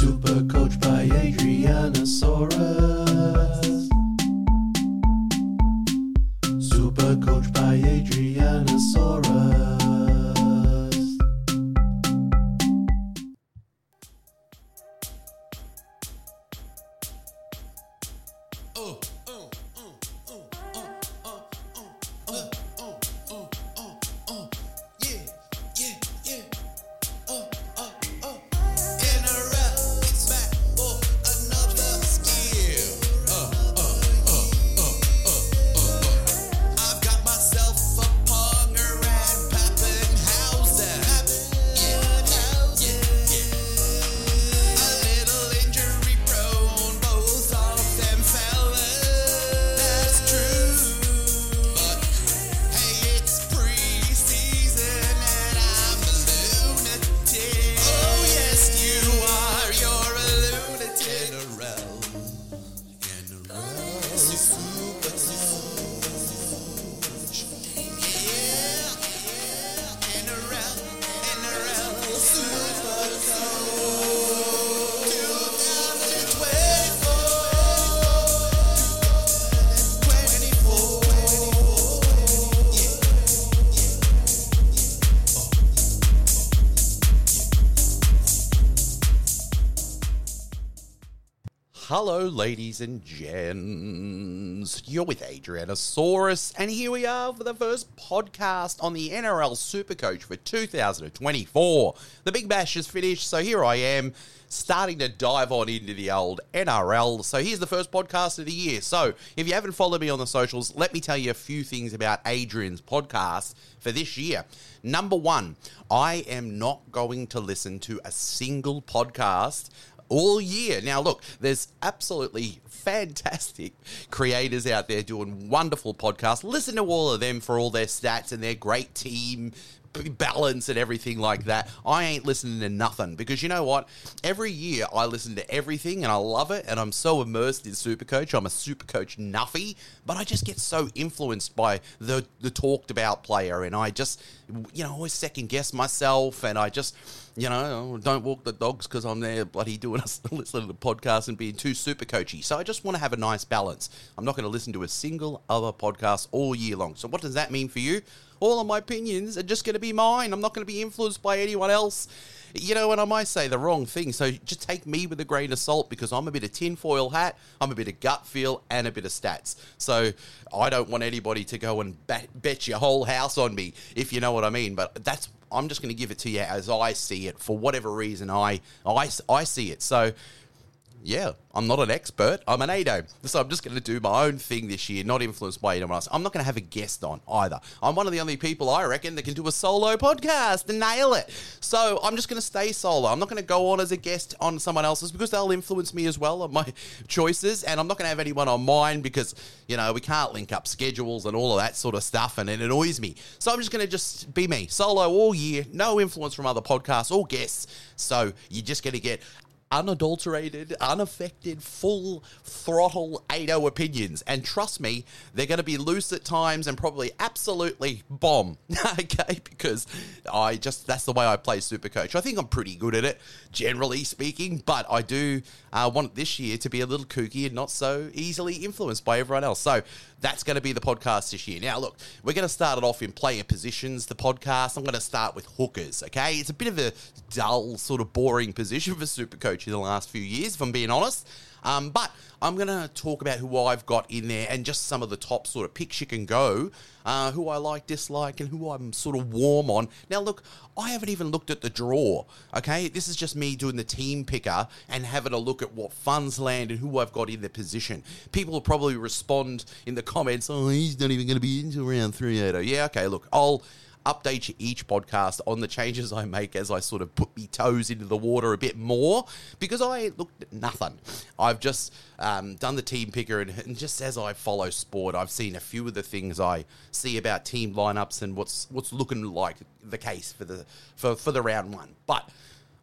Super coached by Adrianasaurus. Super coached by Adriana Saurus. Hello, ladies and gents. You're with Adrianasaurus, and here we are for the first podcast on the NRL Supercoach for 2024. The Big Bash is finished, so here I am, starting to dive on into the old NRL. So here's the first podcast of the year. So if you haven't followed me on the socials, let me tell you a few things about Adrian's podcast for this year. Number one, I am not going to listen to a single podcast all year. Now, look, there's absolutely fantastic creators out there doing wonderful podcasts. Listen to all of them for all their stats and their great team balance and everything like that. I ain't listening to nothing because you know what? Every year I listen to everything and I love it and I'm so immersed in Supercoach. I'm a Supercoach nuffy, but I just get so influenced by the the talked about player and I just you know always second guess myself and I just you know, don't walk the dogs because I'm there bloody doing us listening to the podcast and being too super coachy. So I just want to have a nice balance. I'm not going to listen to a single other podcast all year long. So what does that mean for you? All of my opinions are just going to be mine. I'm not going to be influenced by anyone else. You know, and I might say the wrong thing. So just take me with a grain of salt because I'm a bit of tinfoil hat, I'm a bit of gut feel, and a bit of stats. So I don't want anybody to go and bet, your whole house on me, if you know what I mean. But that's I'm just going to give it to you as I see it for whatever reason I I, I see it. So yeah, I'm not an expert. I'm an ADO. So I'm just going to do my own thing this year, not influenced by anyone else. I'm not going to have a guest on either. I'm one of the only people I reckon that can do a solo podcast and nail it. So I'm just going to stay solo. I'm not going to go on as a guest on someone else's because they'll influence me as well on my choices. And I'm not going to have anyone on mine because, you know, we can't link up schedules and all of that sort of stuff. And it annoys me. So I'm just going to just be me, solo all year, no influence from other podcasts or guests. So you're just going to get unadulterated, unaffected, full throttle Ado opinions. And trust me, they're going to be loose at times and probably absolutely bomb. okay, because I just, that's the way I play Super Coach. I think I'm pretty good at it, generally speaking, but I do uh, want this year to be a little kooky and not so easily influenced by everyone else. So that's going to be the podcast this year. Now, look, we're going to start it off in player positions, the podcast. I'm going to start with hookers, okay? It's a bit of a dull, sort of boring position for Supercoach in the last few years, if I'm being honest. Um, but I'm going to talk about who I've got in there and just some of the top sort of picks you can go, uh, who I like, dislike, and who I'm sort of warm on. Now, look, I haven't even looked at the draw, okay? This is just me doing the team picker and having a look at what funds land and who I've got in the position. People will probably respond in the comments, oh, he's not even going to be into round three, Ado. Yeah, okay, look, I'll update you each podcast on the changes I make as I sort of put my toes into the water a bit more because I looked at nothing. I've just um, done the team picker and, and, just as I follow sport, I've seen a few of the things I see about team lineups and what's what's looking like the case for the for, for the round one. But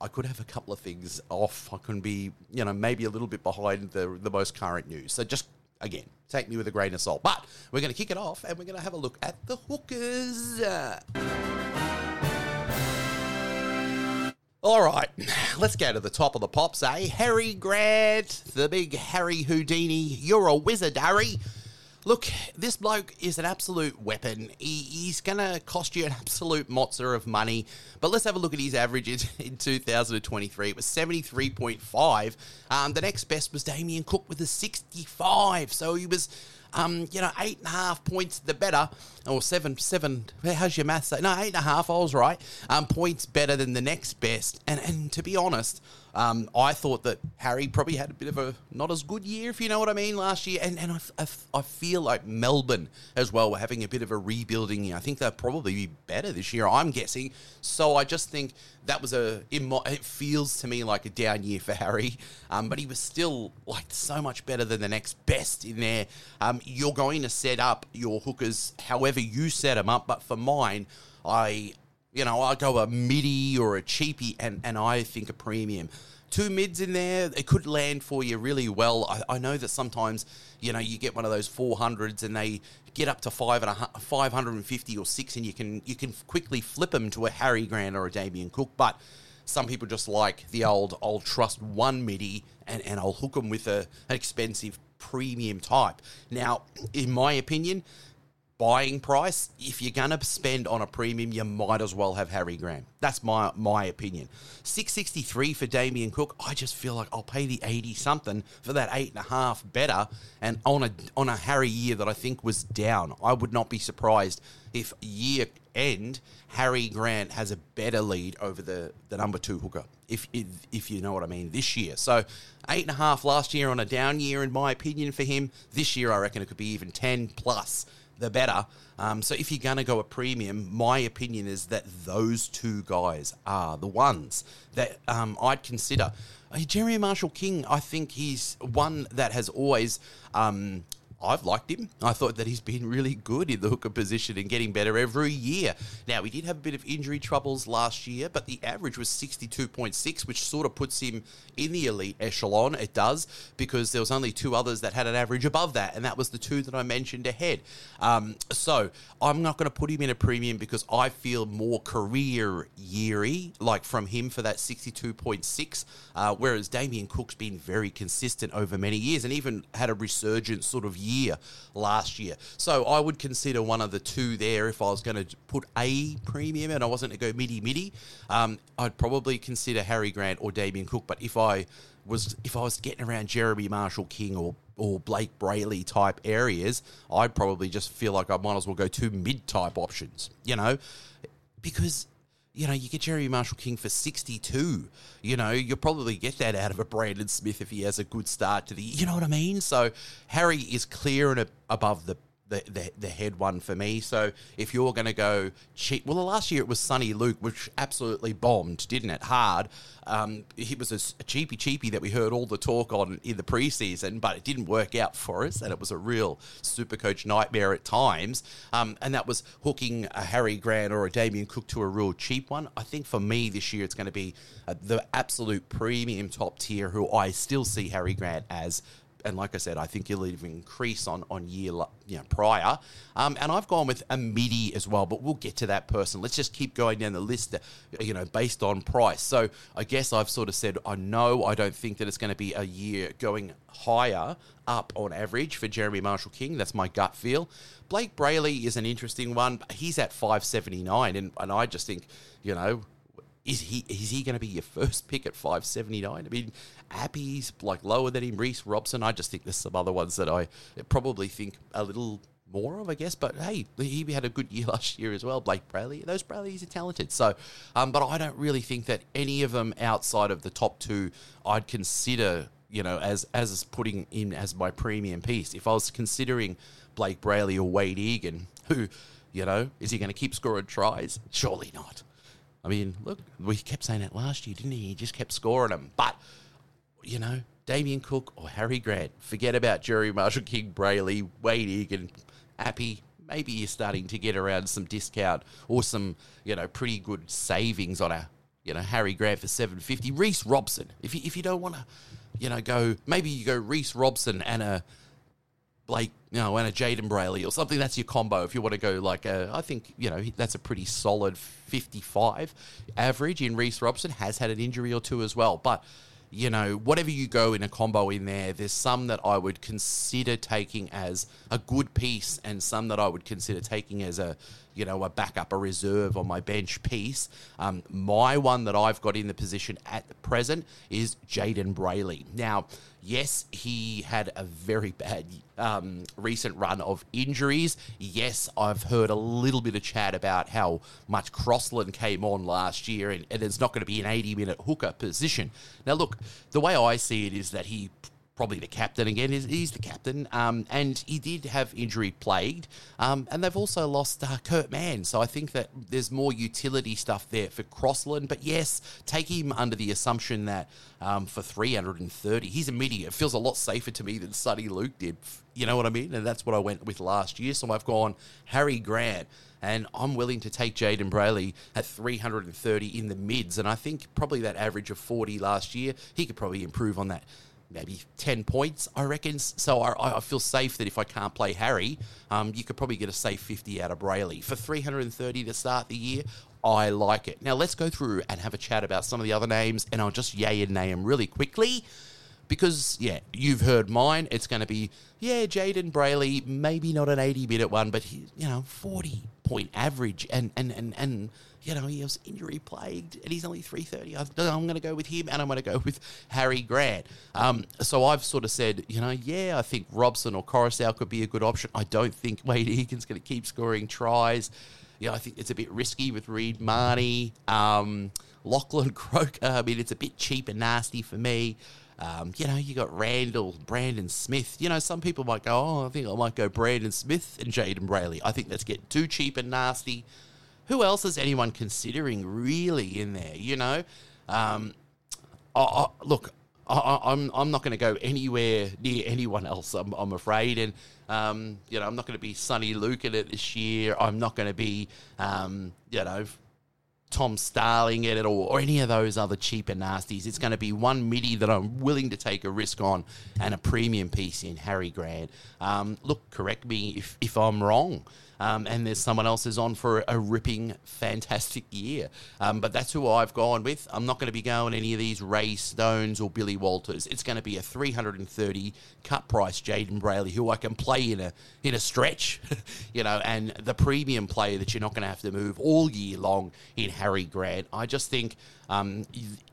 I could have a couple of things off. I can be, you know, maybe a little bit behind the the most current news. So just again, take me with a grain of salt. But we're going to kick it off and we're going to have a look at the hookers. All right, let's go to the top of the pops, eh? Harry Grant, the big Harry Houdini. You're a wizard, Harry. Look, this bloke is an absolute weapon. He, he's going to cost you an absolute mozza of money. But let's have a look at his average in, in 2023. It was 73.5. Um, the next best was Damien Cook with a 65. So he was um, you know, eight and a half points the better, or seven, seven. How's your math say? No, eight and a half. I was right. Um, points better than the next best. And and to be honest, um, I thought that Harry probably had a bit of a not as good year, if you know what I mean, last year. And and I, I, I feel like Melbourne as well were having a bit of a rebuilding year. I think they'll probably be better this year. I'm guessing. So I just think that was a it feels to me like a down year for Harry, um, but he was still like so much better than the next best in there. Um, you're going to set up your hookers however you set them up, but for mine, I you know I go a midi or a cheapie, and and I think a premium. Two mids in there, it could land for you really well. I, I know that sometimes, you know, you get one of those 400s and they get up to five and a, 550 or six, and you can you can quickly flip them to a Harry Grant or a Damien Cook. But some people just like the old I'll trust one midi and, and I'll hook them with a, an expensive premium type. Now, in my opinion, buying price, if you're gonna spend on a premium, you might as well have Harry Grant. That's my my opinion. Six sixty three for Damien Cook. I just feel like I'll pay the eighty something for that eight and a half better, and on a on a Harry year that I think was down. I would not be surprised if year end Harry Grant has a better lead over the the number two hooker. If if, if you know what I mean, this year. So eight and a half last year on a down year, in my opinion, for him. This year, I reckon it could be even ten plus the better. Um, so if you're going to go a premium, my opinion is that those two guys are the ones that um, I'd consider. Jeremy Marshall King, I think he's one that has always. Um, I've liked him. I thought that he's been really good in the hooker position and getting better every year. Now, he did have a bit of injury troubles last year, but the average was 62.6, which sort of puts him in the elite echelon. It does, because there was only two others that had an average above that, and that was the two that I mentioned ahead. Um, so I'm not going to put him in a premium because I feel more career yeary, like from him for that 62.6, uh, whereas Damien Cook's been very consistent over many years and even had a resurgent sort of year last year. So I would consider one of the two there if I was going to put a premium and I wasn't to go midi midi. Um, I'd probably consider Harry Grant or Damien Cook, but if I was if I was getting around Jeremy Marshall King or or Blayke Brailey type areas, I'd probably just feel like I might as well go two mid type options, you know, because you know, you get Jeremy Marshall King for 62. You know, you'll probably get that out of a Brandon Smith if he has a good start to the You know what I mean? So Harry is clear and above the, the, the, the head one for me. So if you're going to go cheap, well, the last year it was Soni Luke, which absolutely bombed, didn't it? Hard. Um, he was a, cheapy cheapy that we heard all the talk on in the preseason, but it didn't work out for us, and it was a real super coach nightmare at times. Um, and that was hooking a Harry Grant or a Damien Cook to a real cheap one. I think for me this year it's going to be uh, the absolute premium top tier, who I still see Harry Grant as and like I said, I think he'll even increase on on year you know, prior. Um, and I've gone with a midi as well, but we'll get to that person. Let's just keep going down the list, uh, you know, based on price. So I guess I've sort of said I know I don't think that it's going to be a year going higher up on average for Jeremy Marshall King. That's my gut feel. Blayke Brailey is an interesting one. He's at 579, and, and I just think, you know, is he is he going to be your first pick at 579? I mean, Appy's like lower than him, Reece Robson. I just think there's some other ones that I probably think a little more of, I guess. But hey, he had a good year last year as well. Blayke Brailey, those Braileys are talented. So, um, but I don't really think that any of them outside of the top two I'd consider, you know, as as putting in as my premium piece. If I was considering Blayke Brailey or Wade Egan, who, you know, is he going to keep scoring tries? Surely not. I mean, look, we kept saying that last year, didn't he? He just kept scoring them. But, you know, Damien Cook or Harry Grant, forget about Jerry Marshall King, Brailey, Wade Egan, Appy. Maybe you're starting to get around some discount or some, you know, pretty good savings on a, you know, Harry Grant for 750. Reece Robson, if you, if you don't want to, you know, go, maybe you go Reece Robson and a, Blayke, you know, and a Jayden Brailey or something. That's your combo. If you want to go like, a, I think you know that's a pretty solid 55 average. In Reece Robson has had an injury or two as well, but you know, whatever you go in a combo in there, there's some that I would consider taking as a good piece, and some that I would consider taking as a, you know, a backup, a reserve on my bench piece. Um, my one that I've got in the position at the present is Jayden Brailey. Now, yes, he had a very bad um, recent run of injuries. Yes, I've heard a little bit of chat about how much Crossland came on last year, and, and it's not going to be an 80 minute hooker position. Now, look, the way I see it is that he probably the captain again. He's, he's the captain, um, and he did have injury plagued. Um, and they've also lost uh, Kurt Mann, so I think that there's more utility stuff there for Crossland. But yes, take him under the assumption that um, for 330, he's a immediate. It feels a lot safer to me than Soni Luke did. You know what I mean? And that's what I went with last year. So I've gone Harry Grant and I'm willing to take Jayden Brailey at 330 in the mids. And I think probably that average of 40 last year, he could probably improve on that. Maybe 10 points, I reckon. So I, I feel safe that if I can't play Harry, um, you could probably get a safe 50 out of Brailey. For 330 to start the year, I like it. Now let's go through and have a chat about some of the other names, and I'll just yay and nay them really quickly because yeah, you've heard mine. It's going to be yeah, Jayden Brailey, maybe not an eighty-minute one, but he, you know, forty-point average, and and and and you know he was injury plagued, and he's only three thirty. I'm going to go with him, and I'm going to go with Harry Grant. Um, so I've sort of said, you know, yeah, I think Robson or Koroisau could be a good option. I don't think Wade Egan's going to keep scoring tries. Yeah, I think it's a bit risky with Reed Mahoney. Um, Lachlan Croker, I mean, it's a bit cheap and nasty for me. Um, you know, you got Randall, Brandon Smith. You know, some people might go, oh, I think I might go Brandon Smith and Jayden Brailey. I think that's getting too cheap and nasty. Who else is anyone considering really in there? You know, um, I, I, look, I, I'm I'm not going to go anywhere near anyone else. I'm, I'm afraid, and um, you know, I'm not going to be Soni Luke in it this year. I'm not going to be, um, you know, Tom Starling at it or, or any of those other cheaper nasties. It's going to be one midi that I'm willing to take a risk on and a premium piece in Harry Grant. Um, look, correct me if, if I'm wrong. Um, and there's someone else is on for a ripping, fantastic year. Um, but that's who I've gone with. I'm not going to be going any of these Ray Stones or Billy Walters. It's going to be a 330 cut price Jayden Brailey, who I can play in a in a stretch, you know, and the premium player that you're not going to have to move all year long in Harry Grant. I just think um,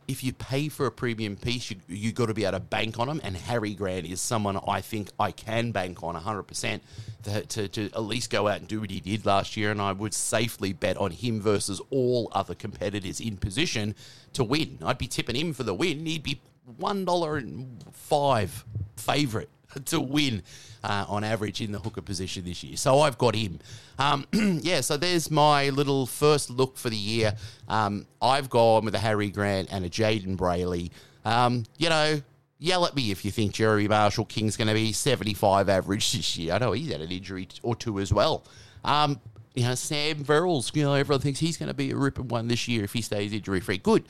if you pay for a premium piece, you you got to be able to bank on them. And Harry Grant is someone I think I can bank on 100% to, to, to at least go out and do what he did last year. And I would safely bet on him versus all other competitors in position to win. I'd be tipping him for the win. He'd be $1.05 favourite to win uh, on average in the hooker position this year. So I've got him. Um, yeah, so there's my little first look for the year. Um, I've gone with a Harry Grant and a Jayden Brailey. Um, you know, yell at me if you think Jeremy Marshall King's going to be 75 average this year. I know he's had an injury or two as well. Um, you know, Sam Verrills, you know, everyone thinks he's going to be a ripping one this year if he stays injury free. Good.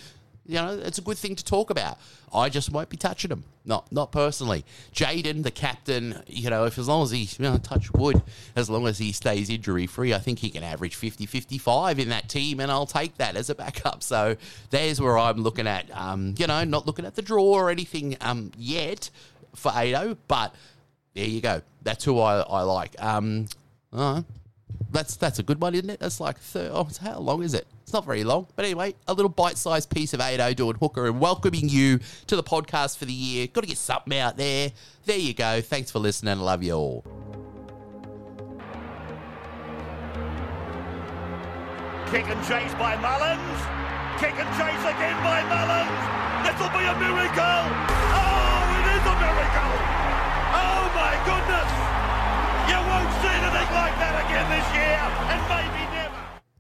You know, it's a good thing to talk about. I just won't be touching him. Not not personally. Jayden, the captain, you know, if as long as he, you know, touch wood, as long as he stays injury free, I think he can average 50 55 in that team, and I'll take that as a backup. So there's where I'm looking at, um, you know, not looking at the draw or anything um, yet for Ado, but there you go. That's who I, I like. Um, that's that's a good one, isn't it? That's like thir- oh, how long is it? It's not very long, but anyway, a little bite-sized piece of Ado doing hooker and welcoming you to the podcast for the year. Got to get something out there. There you go. Thanks for listening. I love you all. Kick and chase by Mullins. Kick and chase again by Mullins. This will be a miracle. Oh, it is a miracle. Oh, like that again this year, and maybe